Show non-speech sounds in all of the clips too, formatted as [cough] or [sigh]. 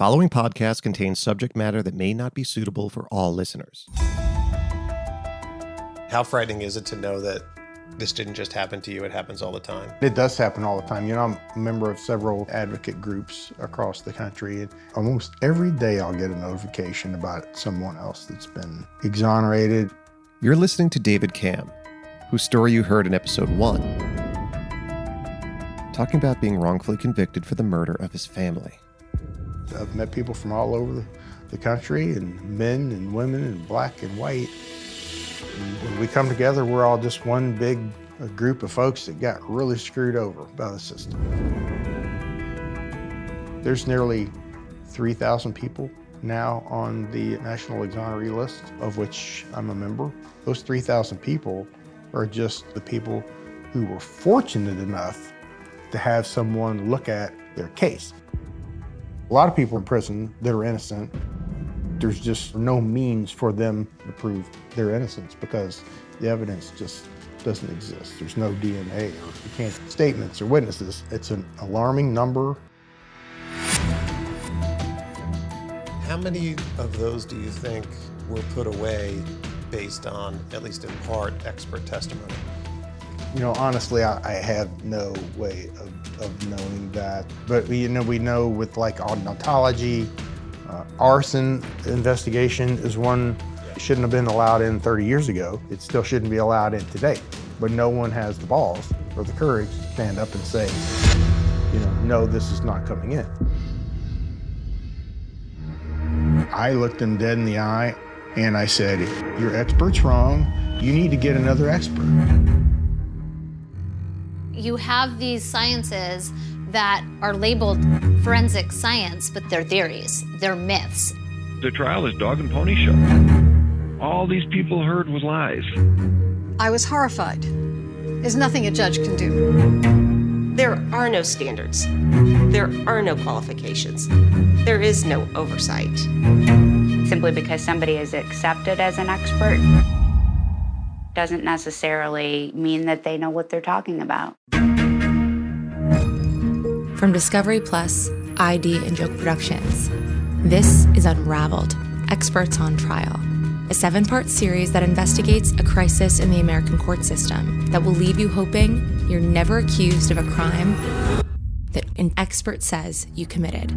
The following podcast contains subject matter that may not be suitable for all listeners. How frightening is it to know that this didn't just happen to you, it happens all the time? It does happen all the time. You know, I'm a member of several advocate groups across the country, and almost every day I'll get a notification about someone else that's been exonerated. You're listening to David Camm, whose story you heard in episode one, talking about being wrongfully convicted for the murder of his family. I've met people from all over the, country, and men and women, and black and white. And when we come together, we're all just one big uh, group of folks that got really screwed over by the system. There's nearly 3,000 people now on the National Exoneree List, of which I'm a member. Those 3,000 people are just the people who were fortunate enough to have someone look at their case. A lot of people in prison that are innocent, there's just no means for them to prove their innocence because the evidence just doesn't exist. There's no DNA or you can't statements or witnesses. It's an alarming number. How many of those do you think were put away based on, at least in part, expert testimony? You know, honestly, I, I have no way of, of knowing that. But you know, we know with like odontology, uh, arson investigation is one shouldn't have been allowed in 30 years ago. It still shouldn't be allowed in today. But no one has the balls or the courage to stand up and say, you know, no, this is not coming in. I looked him dead in the eye and I said, your expert's wrong. You need to get another expert. You have these sciences that are labeled forensic science, but they're theories, they're myths. The trial is dog and pony show. All these people heard was lies. I was horrified. There's nothing a judge can do. There are no standards. There are no qualifications. There is no oversight. Simply because somebody is accepted as an expert doesn't necessarily mean that they know what they're talking about. From Discovery Plus, ID and Joke Productions, this is Unraveled Experts on Trial, a seven part series that investigates a crisis in the American court system that will leave you hoping you're never accused of a crime that an expert says you committed.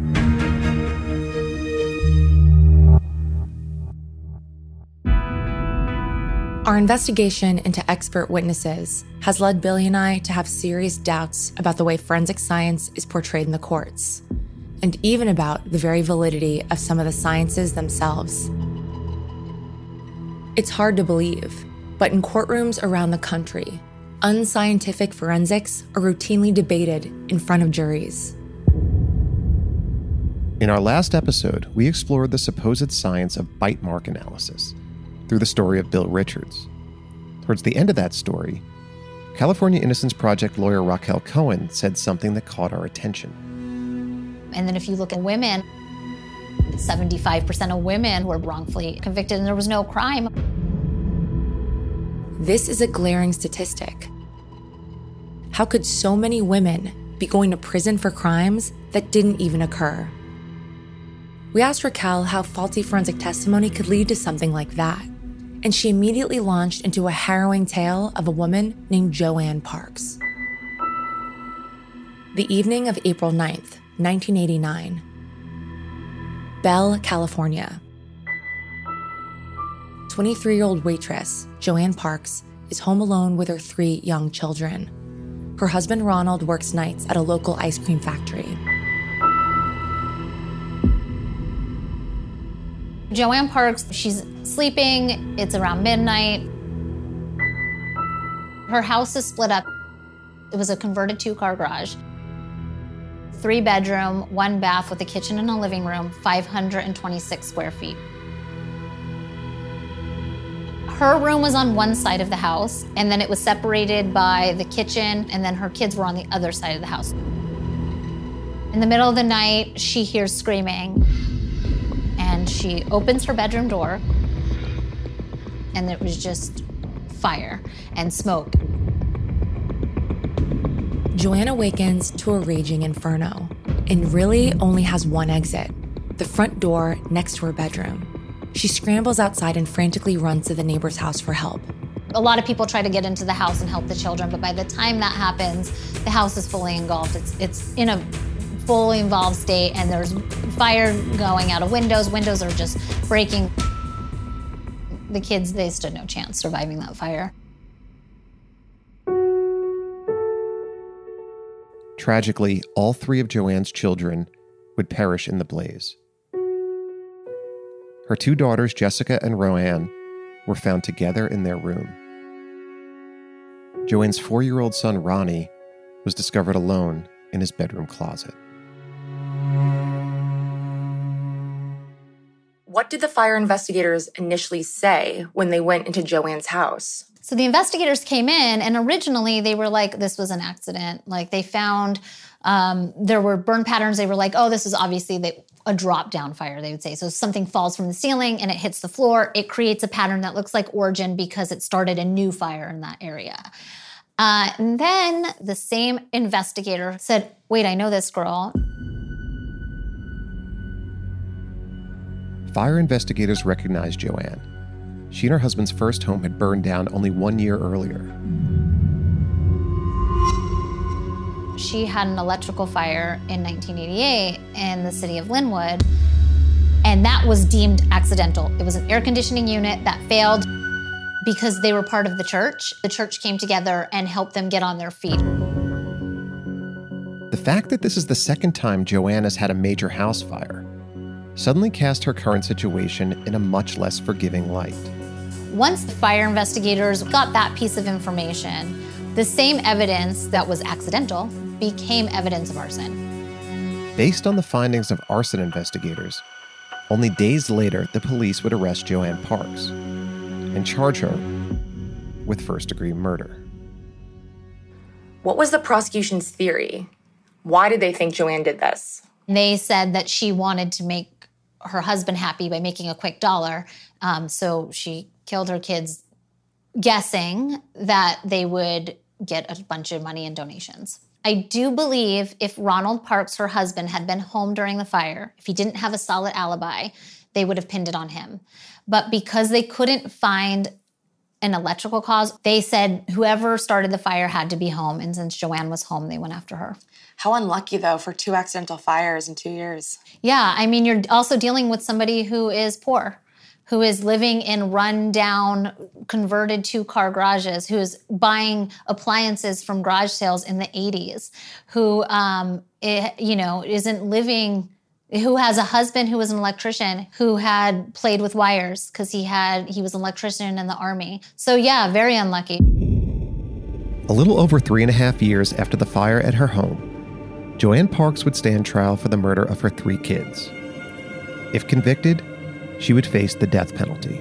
Our investigation into expert witnesses has led Billy and I to have serious doubts about the way forensic science is portrayed in the courts, and even about the very validity of some of the sciences themselves. It's hard to believe, but in courtrooms around the country, unscientific forensics are routinely debated in front of juries. In our last episode, we explored the supposed science of bite mark analysis through the story of Bill Richards. Towards the end of that story, California Innocence Project lawyer Raquel Cohen said something that caught our attention. And then if you look at women, 75% of women were wrongfully convicted and there was no crime. This is a glaring statistic. How could so many women be going to prison for crimes that didn't even occur? We asked Raquel how faulty forensic testimony could lead to something like that, and she immediately launched into a harrowing tale of a woman named Joanne Parks. The evening of April 9th, 1989. Bell, California. 23 year old waitress, Joanne Parks, is home alone with her three young children. Her husband Ronald works nights at a local ice cream factory. Joanne Parks, she's sleeping. It's around midnight. Her house is split up. It was a converted two car garage. Three bedroom, one bath with a kitchen and a living room, 526 square feet. Her room was on one side of the house, and then it was separated by the kitchen, and then her kids were on the other side of the house. In the middle of the night, she hears screaming she opens her bedroom door, and it was just fire and smoke. Joanne awakens to a raging inferno and really only has one exit the front door next to her bedroom. She scrambles outside and frantically runs to the neighbor's house for help. A lot of people try to get into the house and help the children, but by the time that happens, the house is fully engulfed. It's, it's in a fully involved state, and there's fire going out of windows. Windows are just breaking. The kids, they stood no chance surviving that fire. Tragically, all three of Joanne's children would perish in the blaze. Her two daughters, Jessica and Roanne, were found together in their room. Joanne's four year old son, Ronnie, was discovered alone in his bedroom closet. What did the fire investigators initially say when they went into Joanne's house? So the investigators came in, and originally they were like, this was an accident. Like they found um, there were burn patterns. They were like, oh, this is obviously a drop down fire, they would say. So something falls from the ceiling and it hits the floor. It creates a pattern that looks like origin because it started a new fire in that area. Uh, and then the same investigator said, wait, I know this girl. Fire investigators recognized Joanne. She and her husband's first home had burned down only one year earlier. She had an electrical fire in 1988 in the city of Lynwood, and that was deemed accidental. It was an air conditioning unit that failed because they were part of the church. The church came together and helped them get on their feet. The fact that this is the second time Joanne has had a major house fire suddenly cast her current situation in a much less forgiving light. Once the fire investigators got that piece of information, the same evidence that was accidental became evidence of arson. Based on the findings of arson investigators, only days later the police would arrest Joanne Parks and charge her with first degree murder. What was the prosecution's theory? Why did they think Joanne did this? They said that she wanted to make her husband happy by making a quick dollar. Um, so she killed her kids, guessing that they would get a bunch of money in donations. I do believe if Ronald Parks, her husband, had been home during the fire, if he didn't have a solid alibi, they would have pinned it on him. But because they couldn't find an electrical cause, they said whoever started the fire had to be home. And since Joanne was home, they went after her. How unlucky, though, for two accidental fires in two years. Yeah, I mean, you're also dealing with somebody who is poor, who is living in run-down, converted two-car garages, who is buying appliances from garage sales in the 80s, who, um, it, you know, isn't living who has a husband who was an electrician who had played with wires because he had he was an electrician in the army so yeah very unlucky a little over three and a half years after the fire at her home Joanne Parks would stand trial for the murder of her three kids. If convicted, she would face the death penalty.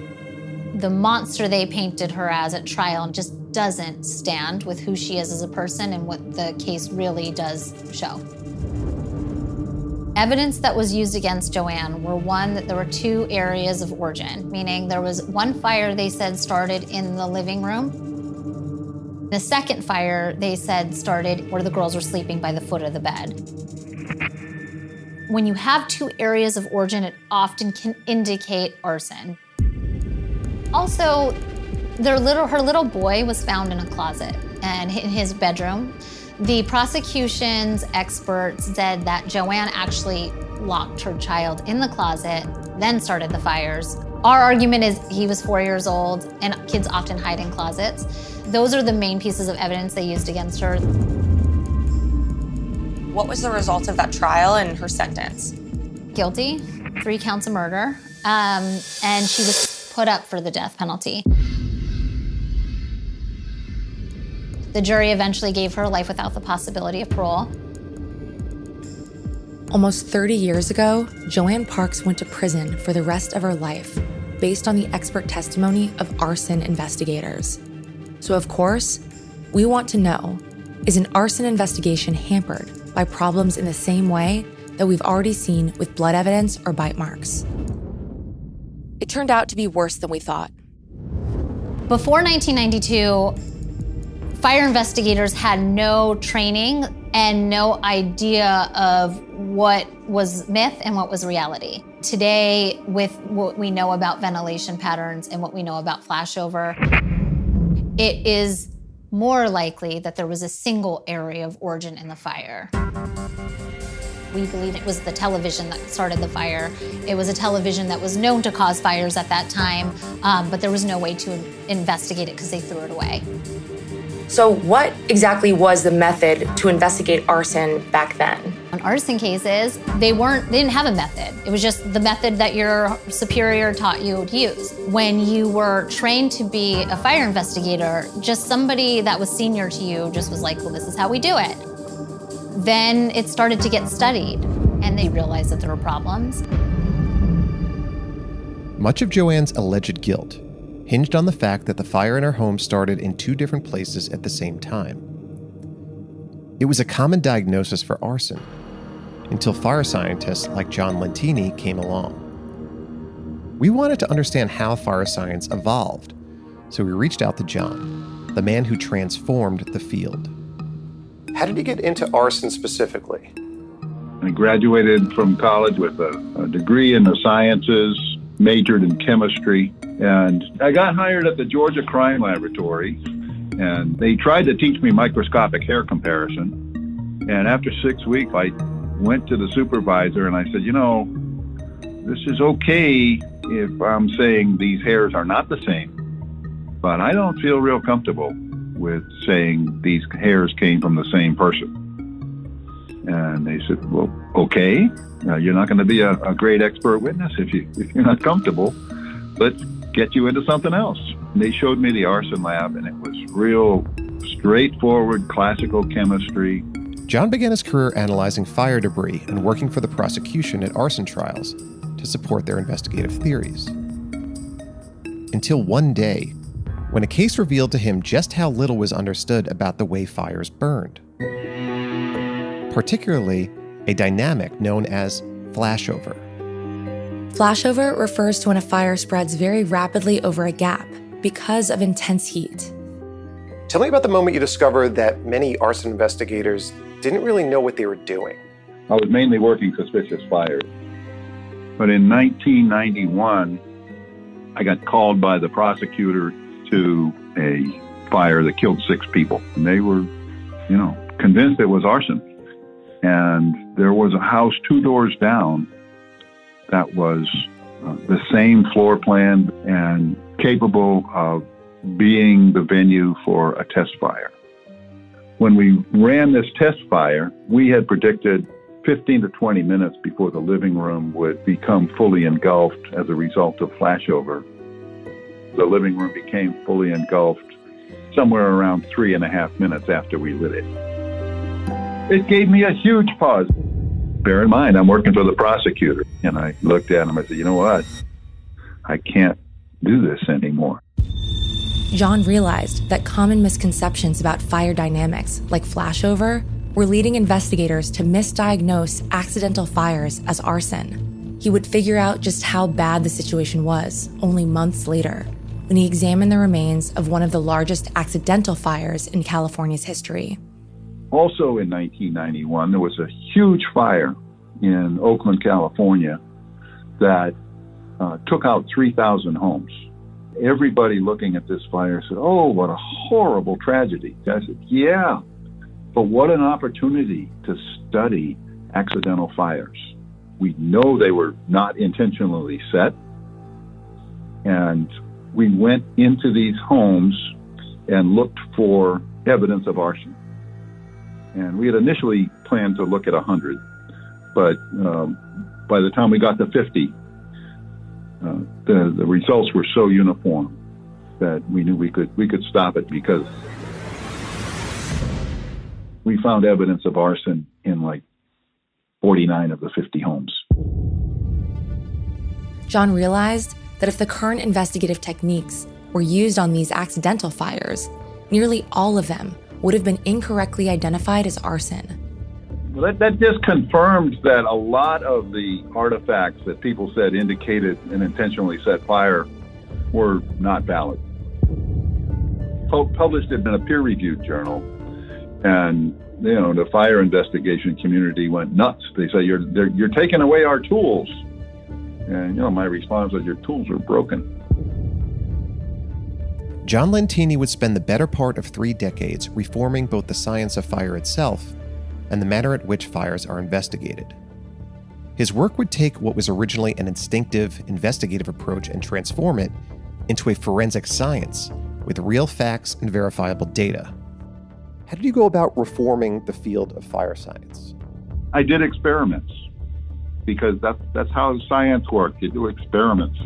The monster they painted her as at trial just doesn't stand with who she is as a person and what the case really does show. Evidence that was used against Joanne were one that there were two areas of origin, meaning there was one fire they said started in the living room. The second fire they said started where the girls were sleeping by the foot of the bed. When you have two areas of origin, it often can indicate arson. Also, their little, her little boy was found in a closet and in his bedroom. The prosecution's experts said that Joanne actually locked her child in the closet, then started the fires. Our argument is he was four years old, and kids often hide in closets. Those are the main pieces of evidence they used against her. What was the result of that trial and her sentence? Guilty, three counts of murder, um, and she was put up for the death penalty. The jury eventually gave her life without the possibility of parole. Almost 30 years ago, Joanne Parks went to prison for the rest of her life based on the expert testimony of arson investigators. So, of course, we want to know is an arson investigation hampered by problems in the same way that we've already seen with blood evidence or bite marks? It turned out to be worse than we thought. Before 1992, fire investigators had no training and no idea of what was myth and what was reality. Today, with what we know about ventilation patterns and what we know about flashover, it is more likely that there was a single area of origin in the fire. We believe it was the television that started the fire. It was a television that was known to cause fires at that time, um, but there was no way to investigate it because they threw it away. So, what exactly was the method to investigate arson back then? On arson cases, they weren't they didn't have a method. It was just the method that your superior taught you to use. When you were trained to be a fire investigator, just somebody that was senior to you just was like, "Well, this is how we do it." Then it started to get studied, and they realized that there were problems. Much of Joanne's alleged guilt hinged on the fact that the fire in her home started in two different places at the same time. It was a common diagnosis for arson until fire scientists like John Lentini came along. We wanted to understand how fire science evolved, so we reached out to John, the man who transformed the field. How did you get into arson specifically? I graduated from college with a, a degree in the sciences, majored in chemistry, and I got hired at the Georgia Crime Laboratory, and they tried to teach me microscopic hair comparison. And after six weeks, I went to the supervisor and I said, you know, this is okay if I'm saying these hairs are not the same, but I don't feel real comfortable with saying these hairs came from the same person. And they said, well, okay, uh, you're not going to be a, a great expert witness if, you, if you're not comfortable. Let's get you into something else. They showed me the arson lab, and it was real straightforward classical chemistry. John began his career analyzing fire debris and working for the prosecution at arson trials to support their investigative theories. Until one day, when a case revealed to him just how little was understood about the way fires burned. Particularly, a dynamic known as flashover. Flashover refers to when a fire spreads very rapidly over a gap because of intense heat. Tell me about the moment you discovered that many arson investigators didn't really know what they were doing. I was mainly working suspicious fires. But in 1991, I got called by the prosecutor to a fire that killed six people. And they were, you know, convinced it was arson. And there was a house two doors down that was uh, the same floor plan and capable of being the venue for a test fire. When we ran this test fire, we had predicted 15 to 20 minutes before the living room would become fully engulfed as a result of flashover. The living room became fully engulfed somewhere around three and a half minutes after we lit it. It gave me a huge pause. Bear in mind, I'm working for the prosecutor. And I looked at him. I said, you know what? I can't do this anymore. John realized that common misconceptions about fire dynamics, like flashover, were leading investigators to misdiagnose accidental fires as arson. He would figure out just how bad the situation was only months later when he examined the remains of one of the largest accidental fires in California's history. Also in 1991, there was a huge fire in Oakland, California, that uh, took out 3,000 homes. Everybody looking at this fire said, Oh, what a horrible tragedy. I said, Yeah, but what an opportunity to study accidental fires. We know they were not intentionally set. And we went into these homes and looked for evidence of arson. And we had initially planned to look at 100, but um, by the time we got to 50, uh, the, the results were so uniform that we knew we could we could stop it because we found evidence of arson in like 49 of the 50 homes. John realized that if the current investigative techniques were used on these accidental fires, nearly all of them would have been incorrectly identified as arson. That, that just confirmed that a lot of the artifacts that people said indicated an intentionally set fire were not valid. Published it in a peer reviewed journal, and you know the fire investigation community went nuts. They say you're you're taking away our tools, and you know my response was your tools are broken. John Lentini would spend the better part of three decades reforming both the science of fire itself and the manner at which fires are investigated. His work would take what was originally an instinctive, investigative approach and transform it into a forensic science with real facts and verifiable data. How did you go about reforming the field of fire science? I did experiments because that's, that's how science works. You do experiments.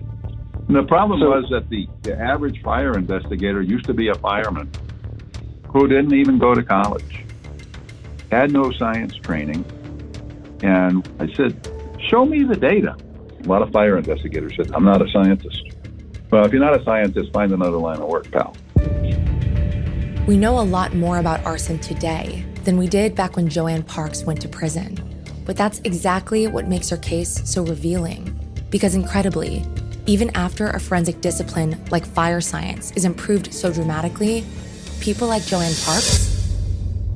And the problem so, was that the, the average fire investigator used to be a fireman who didn't even go to college, had no science training. And I said, Show me the data. A lot of fire investigators said, I'm not a scientist. Well, if you're not a scientist, find another line of work, pal. We know a lot more about arson today than we did back when Joanne Parks went to prison. But that's exactly what makes her case so revealing. Because incredibly, even after a forensic discipline like fire science is improved so dramatically, people like Joanne Parks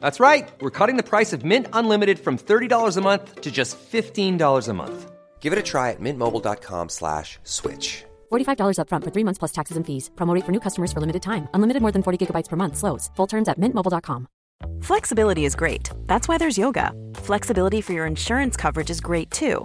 That's right. We're cutting the price of Mint Unlimited from $30 a month to just $15 a month. Give it a try at mintmobile.com slash switch. $45 upfront for three months plus taxes and fees. Promote for new customers for limited time. Unlimited more than 40 gigabytes per month. Slows. Full terms at mintmobile.com. Flexibility is great. That's why there's yoga. Flexibility for your insurance coverage is great too.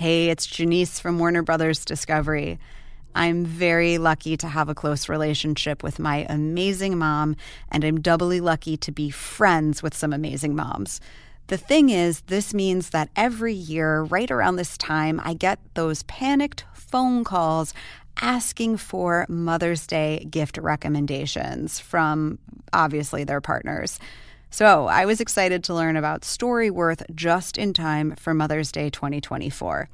Hey, it's Janice from Warner Brothers Discovery. I'm very lucky to have a close relationship with my amazing mom, and I'm doubly lucky to be friends with some amazing moms. The thing is, this means that every year, right around this time, I get those panicked phone calls asking for Mother's Day gift recommendations from obviously their partners. So I was excited to learn about Storyworth just in time for Mother's Day 2024.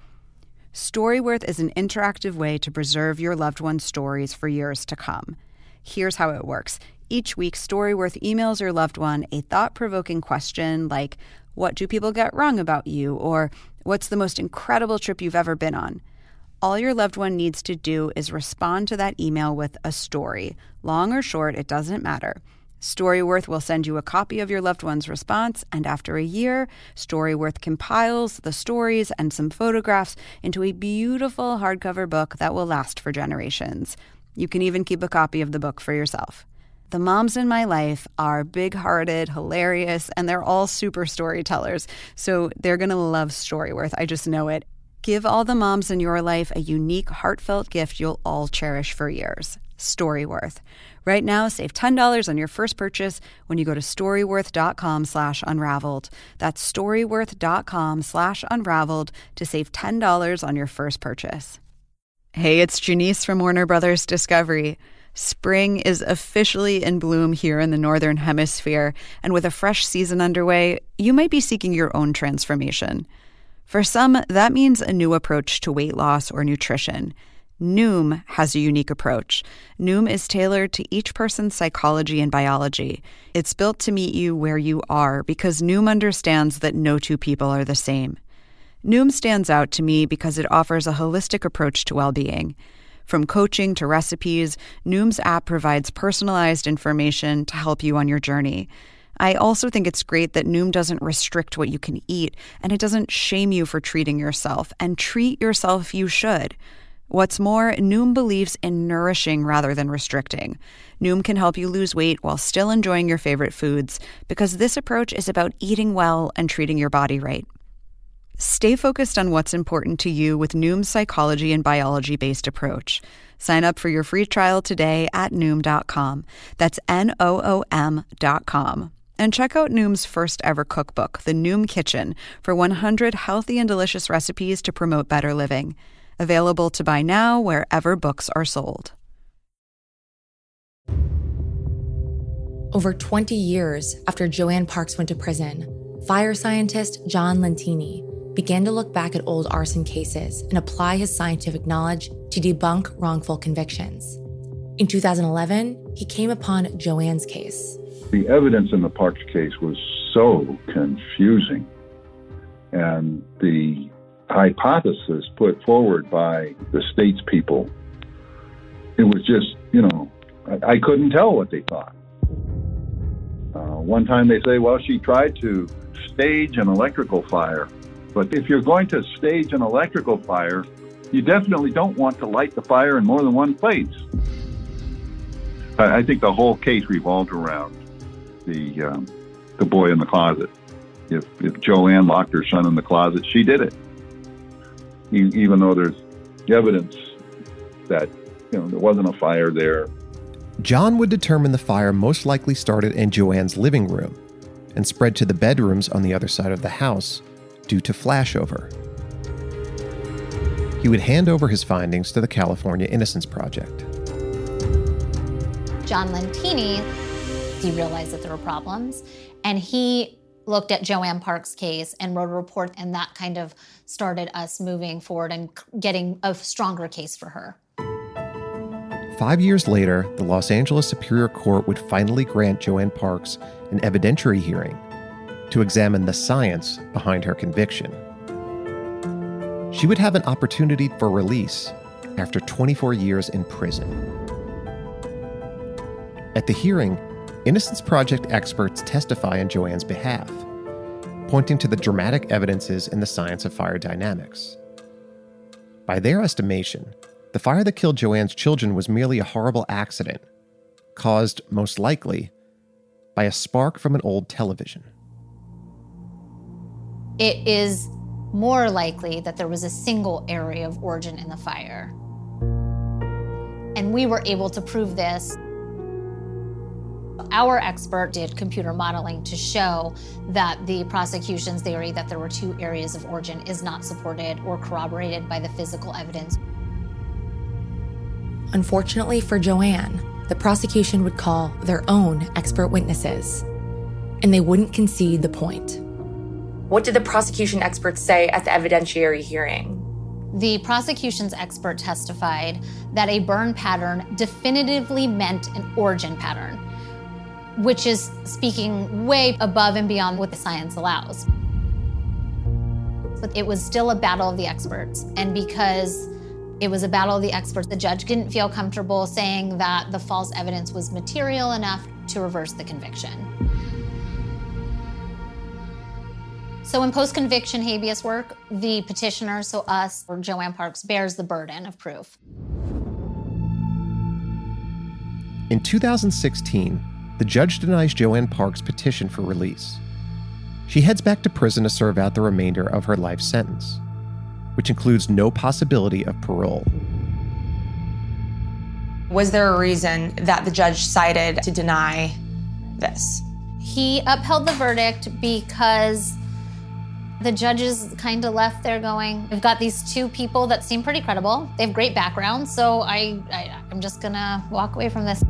Storyworth is an interactive way to preserve your loved one's stories for years to come. Here's how it works. Each week, Storyworth emails your loved one a thought provoking question like, What do people get wrong about you? or What's the most incredible trip you've ever been on? All your loved one needs to do is respond to that email with a story. Long or short, it doesn't matter. Storyworth will send you a copy of your loved one's response, and after a year, Storyworth compiles the stories and some photographs into a beautiful hardcover book that will last for generations. You can even keep a copy of the book for yourself. The moms in my life are big hearted, hilarious, and they're all super storytellers. So they're going to love Storyworth. I just know it. Give all the moms in your life a unique, heartfelt gift you'll all cherish for years Storyworth. Right now, save $10 on your first purchase when you go to storyworth.com slash unraveled. That's storyworth.com slash unraveled to save $10 on your first purchase. Hey, it's Janice from Warner Brothers Discovery. Spring is officially in bloom here in the Northern Hemisphere, and with a fresh season underway, you might be seeking your own transformation. For some, that means a new approach to weight loss or nutrition. Noom has a unique approach. Noom is tailored to each person's psychology and biology. It's built to meet you where you are because Noom understands that no two people are the same. Noom stands out to me because it offers a holistic approach to well being. From coaching to recipes, Noom's app provides personalized information to help you on your journey. I also think it's great that Noom doesn't restrict what you can eat and it doesn't shame you for treating yourself, and treat yourself you should. What's more, Noom believes in nourishing rather than restricting. Noom can help you lose weight while still enjoying your favorite foods because this approach is about eating well and treating your body right. Stay focused on what's important to you with Noom's psychology and biology based approach. Sign up for your free trial today at Noom.com. That's N O O M.com. And check out Noom's first ever cookbook, The Noom Kitchen, for 100 healthy and delicious recipes to promote better living. Available to buy now wherever books are sold. Over 20 years after Joanne Parks went to prison, fire scientist John Lentini began to look back at old arson cases and apply his scientific knowledge to debunk wrongful convictions. In 2011, he came upon Joanne's case. The evidence in the Parks case was so confusing, and the hypothesis put forward by the state's people, it was just, you know, I, I couldn't tell what they thought. Uh, one time they say, well, she tried to stage an electrical fire. But if you're going to stage an electrical fire, you definitely don't want to light the fire in more than one place. I, I think the whole case revolved around the um, the boy in the closet. If if Joanne locked her son in the closet, she did it even though there's evidence that you know there wasn't a fire there. John would determine the fire most likely started in Joanne's living room and spread to the bedrooms on the other side of the house due to flashover. He would hand over his findings to the California Innocence Project. John Lentini, he realized that there were problems, and he looked at Joanne Park's case and wrote a report, and that kind of started us moving forward and getting a stronger case for her. Five years later, the Los Angeles Superior Court would finally grant Joanne Parks an evidentiary hearing to examine the science behind her conviction. She would have an opportunity for release after 24 years in prison. At the hearing, Innocence Project experts testify on Joanne's behalf, pointing to the dramatic evidences in the science of fire dynamics. By their estimation, the fire that killed Joanne's children was merely a horrible accident, caused, most likely, by a spark from an old television. It is more likely that there was a single area of origin in the fire. And we were able to prove this our expert did computer modeling to show that the prosecution's theory that there were two areas of origin is not supported or corroborated by the physical evidence. Unfortunately for Joanne, the prosecution would call their own expert witnesses, and they wouldn't concede the point. What did the prosecution experts say at the evidentiary hearing? The prosecution's expert testified that a burn pattern definitively meant an origin pattern which is speaking way above and beyond what the science allows. But it was still a battle of the experts. And because It was a battle of the experts. The judge didn't feel comfortable saying that the false evidence was material enough to reverse the conviction. So, in post conviction habeas work, the petitioner, so us or Joanne Parks, bears the burden of proof. In 2016, the judge denies Joanne Parks' petition for release. She heads back to prison to serve out the remainder of her life sentence, which includes no possibility of parole. Was there a reason that the judge cited to deny this? He upheld the verdict because the judges kind of left there going, we've got these two people that seem pretty credible. They have great backgrounds, so I, I I'm just gonna walk away from this.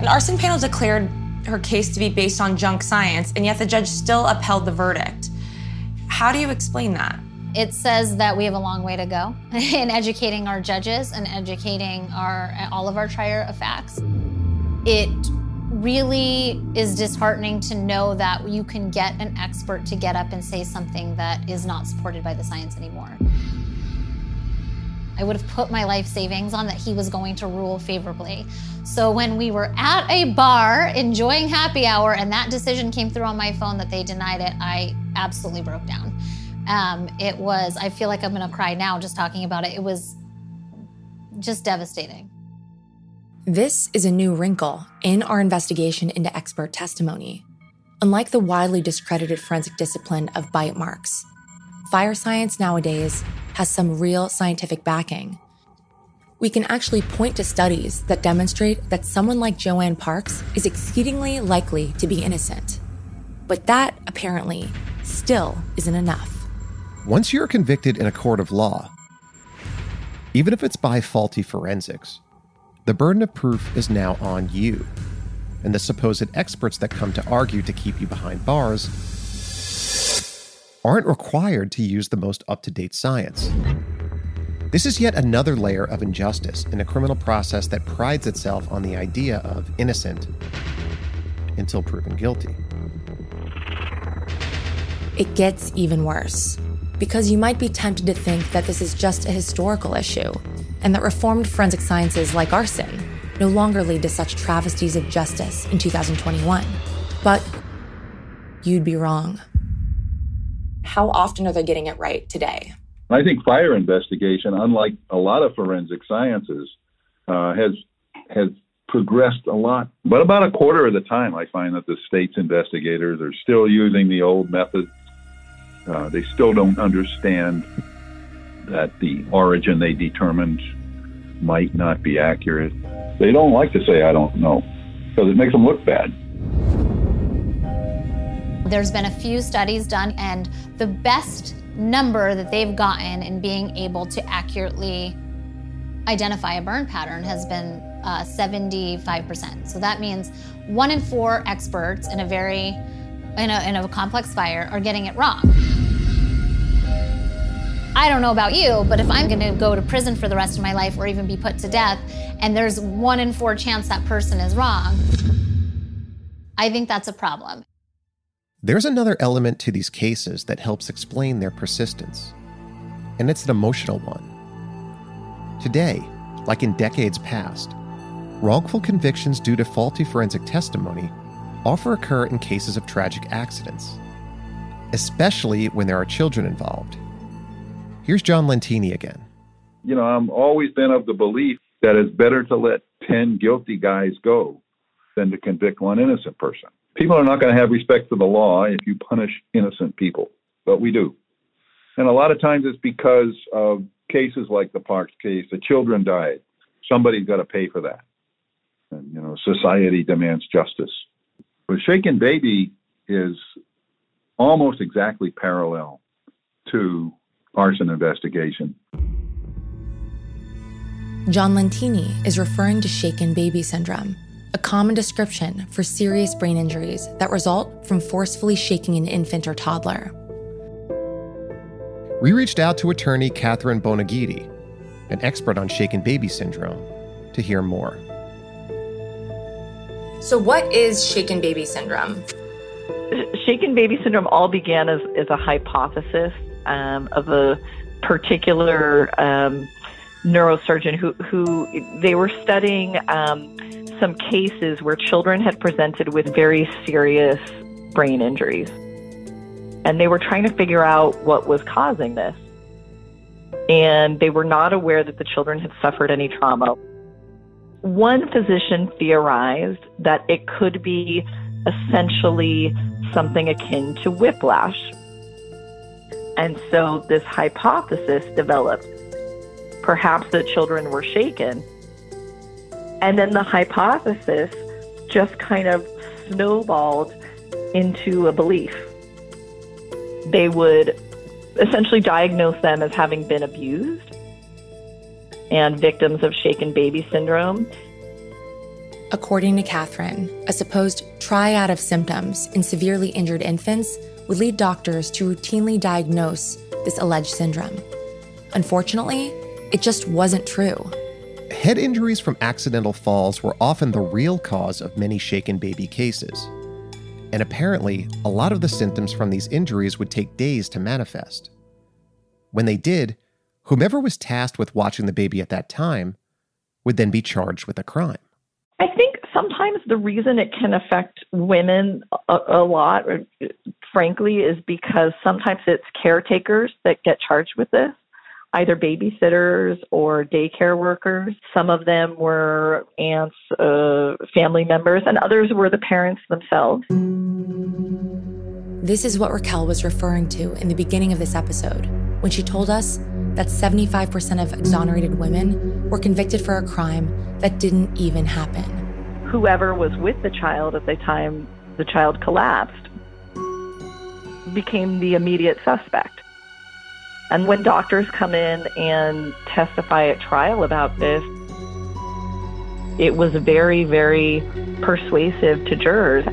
An arson panel declared her case to be based on junk science, and yet the judge still upheld the verdict. How do you explain that? It says that we have a long way to go [laughs] in educating our judges and educating our all of our trier of facts. It really is disheartening to know that you can get an expert to get up and say something that is not supported by the science anymore. I would have put my life savings on that he was going to rule favorably. So when we were at a bar enjoying happy hour and that decision came through on my phone that they denied it, I absolutely broke down. Um, it was, I feel like I'm gonna cry now just talking about it. It was just devastating. This is a new wrinkle in our investigation into expert testimony. Unlike the widely discredited forensic discipline of bite marks, fire science nowadays has some real scientific backing. We can actually point to studies that demonstrate that someone like Joanne Parks is exceedingly likely to be innocent. But that, apparently, still isn't enough. Once you're convicted in a court of law, even if it's by faulty forensics, the burden of proof is now on you. And the supposed experts that come to argue to keep you behind bars aren't required to use the most up to date science. This is yet another layer of injustice in a criminal process that prides itself on the idea of innocent until proven guilty. It gets even worse because you might be tempted to think that this is just a historical issue and that reformed forensic sciences like arson no longer lead to such travesties of justice in 2021. But you'd be wrong. How often are they getting it right today? I think fire investigation, unlike a lot of forensic sciences, uh, has has progressed a lot. But about a quarter of the time, I find that the state's investigators are still using the old methods. Uh, they still don't understand that the origin they determined might not be accurate. They don't like to say, I don't know, because it makes them look bad. There's been a few studies done, and the best number that they've gotten in being able to accurately identify a burn pattern has been uh, 75%. So that means one in four experts in a very in a, in a complex fire are getting it wrong. I don't know about you, but if I'm going to go to prison for the rest of my life or even be put to death, and there's one in four chance that person is wrong, I think that's a problem. There's another element to these cases that helps explain their persistence, and it's an emotional one. Today, like in decades past, wrongful convictions due to faulty forensic testimony often occur in cases of tragic accidents, especially when there are children involved. Here's John Lentini again. You know, I've always been of the belief that it's better to let 10 guilty guys go than to convict one innocent person. People are not going to have respect for the law if you punish innocent people, but we do. And a lot of times it's because of cases like the Parks case. The children died. Somebody's got to pay for that. And, you know, society demands justice. But Shaken Baby is almost exactly parallel to arson investigation. John Lentini is referring to shaken baby syndrome, a common description for serious brain injuries that result from forcefully shaking an infant or toddler. We reached out to attorney Catherine Bonagiti, an expert on shaken baby syndrome, to hear more. So, what is shaken baby syndrome? Shaken baby syndrome all began as, as a hypothesis um, of a particular um, neurosurgeon who, who they were studying um, some cases where children had presented with very serious brain injuries. And they were trying to figure out what was causing this. And they were not aware that the children had suffered any trauma. One physician theorized that it could be essentially something akin to whiplash. And so this hypothesis developed. Perhaps the children were shaken. And then the hypothesis just kind of snowballed into a belief. They would essentially diagnose them as having been abused and victims of shaken baby syndrome. According to Catherine, a supposed triad of symptoms in severely injured infants would lead doctors to routinely diagnose this alleged syndrome. Unfortunately, it just wasn't true. Head injuries from accidental falls were often the real cause of many shaken baby cases. And apparently, a lot of the symptoms from these injuries would take days to manifest. When they did, whomever was tasked with watching the baby at that time would then be charged with a crime. I think sometimes the reason it can affect women a, a lot, frankly, is because sometimes it's caretakers that get charged with this, either babysitters or daycare workers. Some of them were aunts, uh, family members, and others were the parents themselves. This is what Raquel was referring to in the beginning of this episode when she told us that 75% of exonerated women were convicted for a crime that didn't even happen. Whoever was with the child at the time the child collapsed became the immediate suspect. And when doctors come in and testify at trial about this, it was very, very persuasive to jurors.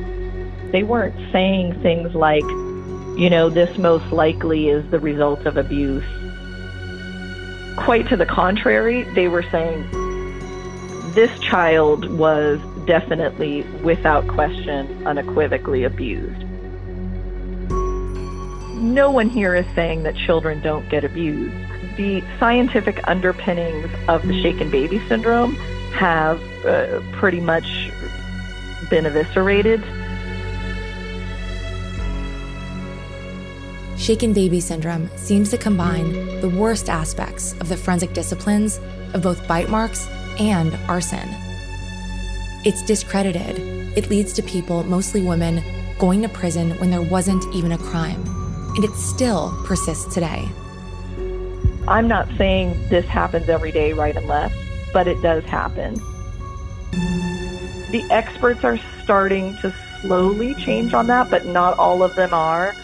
They weren't saying things like, you know, this most likely is the result of abuse. Quite to the contrary, they were saying this child was definitely, without question, unequivocally abused. No one here is saying that children don't get abused. The scientific underpinnings of the shaken baby syndrome have uh, pretty much been eviscerated. Shaken baby syndrome seems to combine the worst aspects of the forensic disciplines of both bite marks and arson. It's discredited. It leads to people, mostly women, going to prison when there wasn't even a crime. And it still persists today. I'm not saying this happens every day, right and left, but it does happen. The experts are starting to slowly change on that, but not all of them are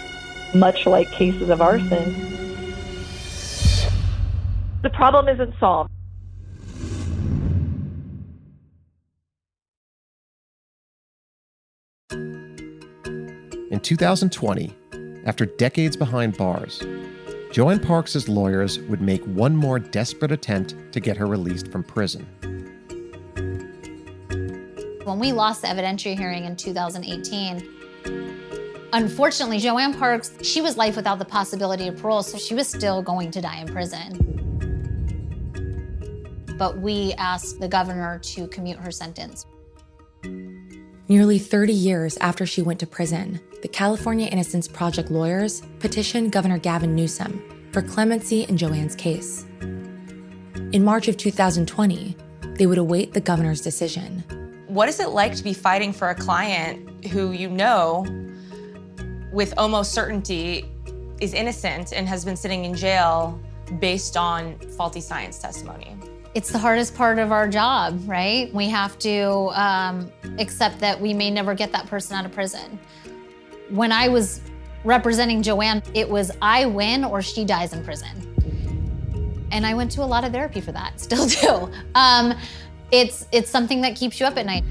much like cases of arson. The problem isn't solved. In 2020, after decades behind bars, Joanne Parks' lawyers would make one more desperate attempt to get her released from prison. When we lost the evidentiary hearing in 2018, Unfortunately, Joanne Parks, she was life without the possibility of parole, so she was still going to die in prison. But we asked the governor to commute her sentence. Nearly 30 years after she went to prison, the California Innocence Project lawyers petitioned Governor Gavin Newsom for clemency in Joanne's case. In March of 2020, they would await the governor's decision. What is it like to be fighting for a client who you know with almost certainty is innocent and has been sitting in jail based on faulty science testimony. It's the hardest part of our job, right? We have to um, accept that we may never get that person out of prison. When I was representing Joanne, it was I win or she dies in prison. And I went to a lot of therapy for that, [laughs] still do. Um, it's, it's something that keeps you up at night.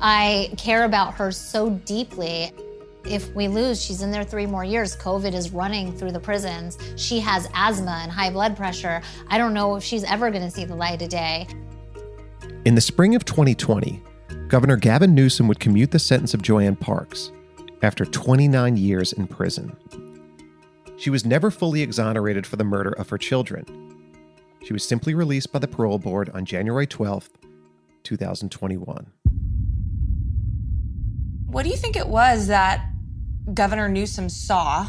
I care about her so deeply. If we lose, she's in there three more years. COVID is running through the prisons. She has asthma and high blood pressure. I don't know if she's ever going to see the light of day. In the spring of 2020, Governor Gavin Newsom would commute the sentence of Joanne Parks after 29 years in prison. She was never fully exonerated for the murder of her children. She was simply released by the parole board on January 12th, 2021. What do you think it was that Governor Newsom saw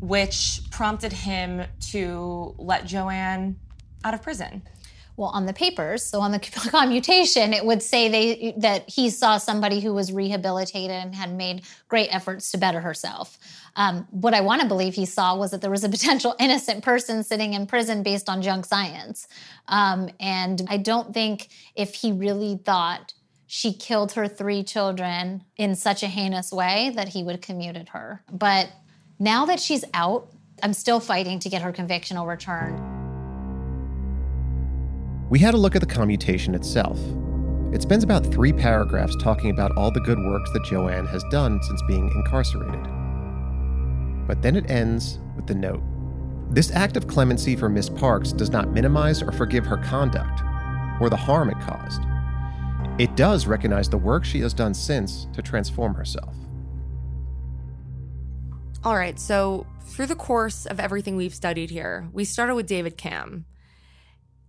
which prompted him to let Joanne out of prison? Well, on the papers, so on the [laughs] commutation, it would say they that he saw somebody who was rehabilitated and had made great efforts to better herself. Um, what I want to believe he saw was that there was a potential [laughs] innocent person sitting in prison based on junk science, um, and I don't think if he really thought she killed her three children in such a heinous way that he would commuted her. But now that she's out, I'm still fighting to get her conviction overturned. We had a look at the commutation itself. It spends about three paragraphs talking about all the good works that Joanne has done since being incarcerated. But then it ends with the note This act of clemency for Miss Parks does not minimize or forgive her conduct or the harm it caused. It does recognize the work she has done since to transform herself. All right, so through the course of everything we've studied here, we started with David Camm.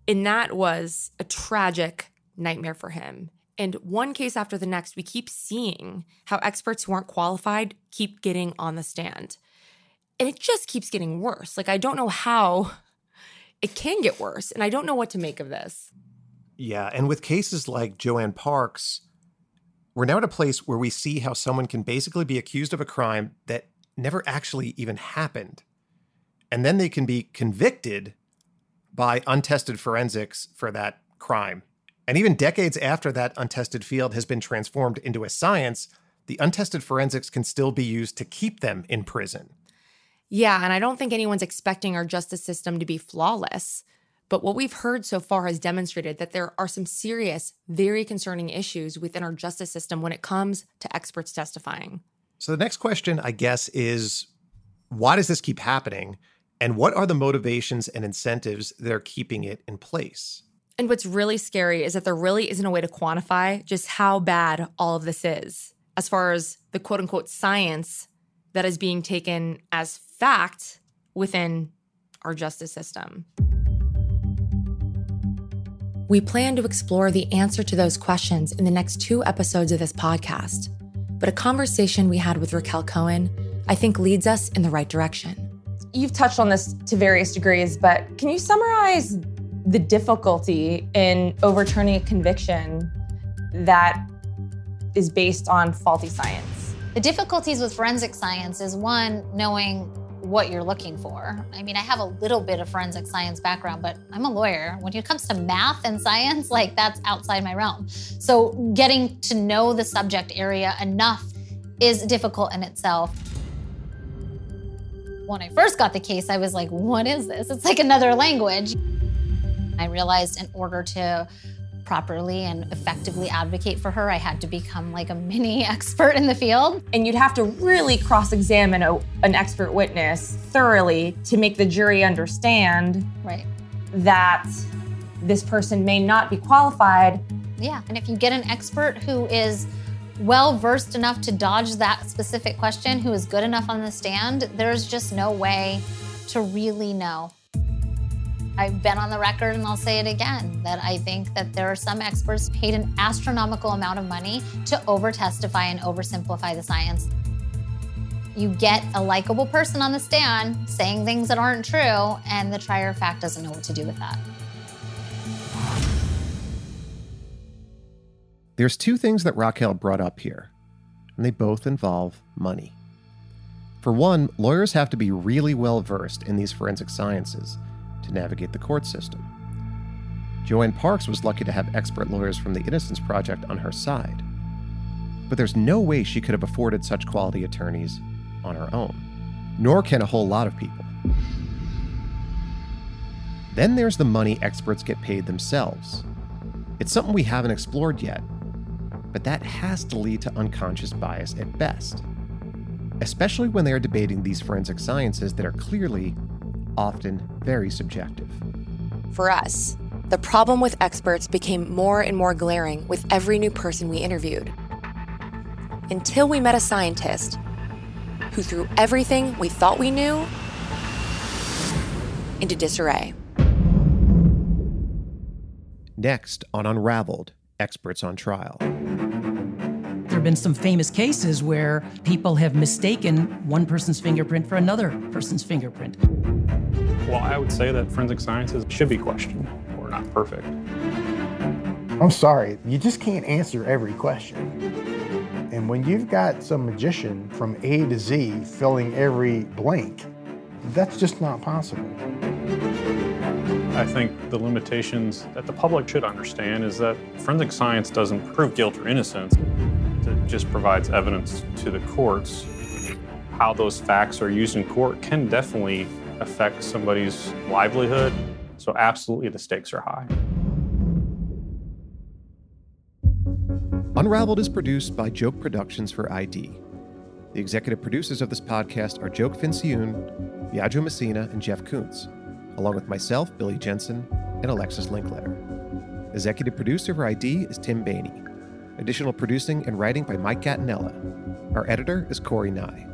And that was a tragic nightmare for him. And one case after the next, we keep seeing how experts who aren't qualified keep getting on the stand. And it just keeps getting worse. Like, I don't know how it can get worse. And I don't know what to make of this. Yeah. And with cases like Joanne Parks, we're now at a place where we see how someone can basically be accused of a crime that never actually even happened. And then they can be convicted by untested forensics for that crime. And even decades after that untested field has been transformed into a science, the untested forensics can still be used to keep them in prison. Yeah, and I don't think anyone's expecting our justice system to be flawless. But what we've heard so far has demonstrated that there are some serious, very concerning issues within our justice system when it comes to experts testifying. So the next question, I guess, is why does this keep happening? And what are the motivations and incentives that are keeping it in place? And what's really scary is that there really isn't a way to quantify just how bad all of this is, as far as the quote unquote science that is being taken as fact within our justice system. We plan to explore the answer to those questions in the next two episodes of this podcast but a conversation we had with Raquel Cohen, I think, leads us in the right direction. You've touched on this to various degrees, but can you summarize the difficulty in overturning a conviction that is based on faulty science? The difficulties with forensic science is one, knowing what you're looking for. I mean, I have a little bit of forensic science background, but I'm a lawyer. When it comes to math and science, [laughs] like that's outside my realm. So getting to know the subject area enough is difficult in itself. When I first got the case, I was like, what is this? It's like another language. I realized in order to properly and effectively advocate for her, I had to become like a mini [laughs] expert in the field. And you'd have to really cross examine an expert witness thoroughly to make the jury understand right. that this person may not be qualified. Yeah, and if you get an expert who is well versed enough to dodge that specific question, who is good enough on the stand, there's just no way to really know. I've been on the record and I'll say it again that I think that there are some experts paid an astronomical amount of money to over testify and oversimplify the science. You get a likable person on the stand saying things that aren't true, and the trier of fact doesn't know what to do with that. There's two things that Raquel brought up here, and they both involve money. For one, lawyers have to be really well versed in these forensic sciences to navigate the court system. Joanne Parks was lucky to have expert lawyers from the Innocence Project on her side. But there's no way she could have afforded such quality attorneys on her own, nor can a whole lot of people. Then there's the money experts get paid themselves. It's something we haven't explored yet, but that has to lead to unconscious bias at best, especially when they are debating these forensic sciences that are clearly often very subjective. For us, the problem with experts became more and more glaring with every new person we interviewed. Until we met a scientist who, threw everything we thought we knew, into disarray. Next on Unraveled, experts on trial. There have been some famous cases where people have mistaken one person's fingerprint for another person's fingerprint. Well, I would say that forensic sciences should be questioned. We're not perfect. I'm sorry, you just can't answer every question. And when you've got some magician from A to Z filling every blank, that's just not possible. I think the limitations that the public should understand is that forensic science doesn't prove guilt or innocence. It just provides evidence to the courts. How those facts are used in court can definitely affect somebody's livelihood. So, absolutely, the stakes are high. Unraveled is produced by Joke Productions for ID. The executive producers of this podcast are Joke Fincioen, Biagio Messina, and Jeff Kuntz, along with myself, Billy Jensen, and Alexis Linkletter. Executive producer for ID is Tim Bainey. Additional producing and writing by Mike Catanella. Our editor is Corey Nye.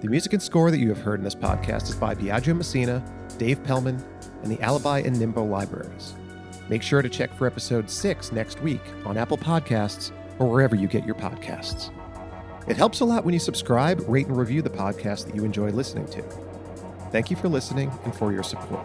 The music and score that you have heard in this podcast is by Biagio Messina, Dave Pellman, and the Alibi and Nimbo libraries. Make sure to check for episode 6 next week on Apple Podcasts or wherever you get your podcasts. It helps a lot when you subscribe, rate, and review the podcast that you enjoy listening to. Thank you for listening and for your support.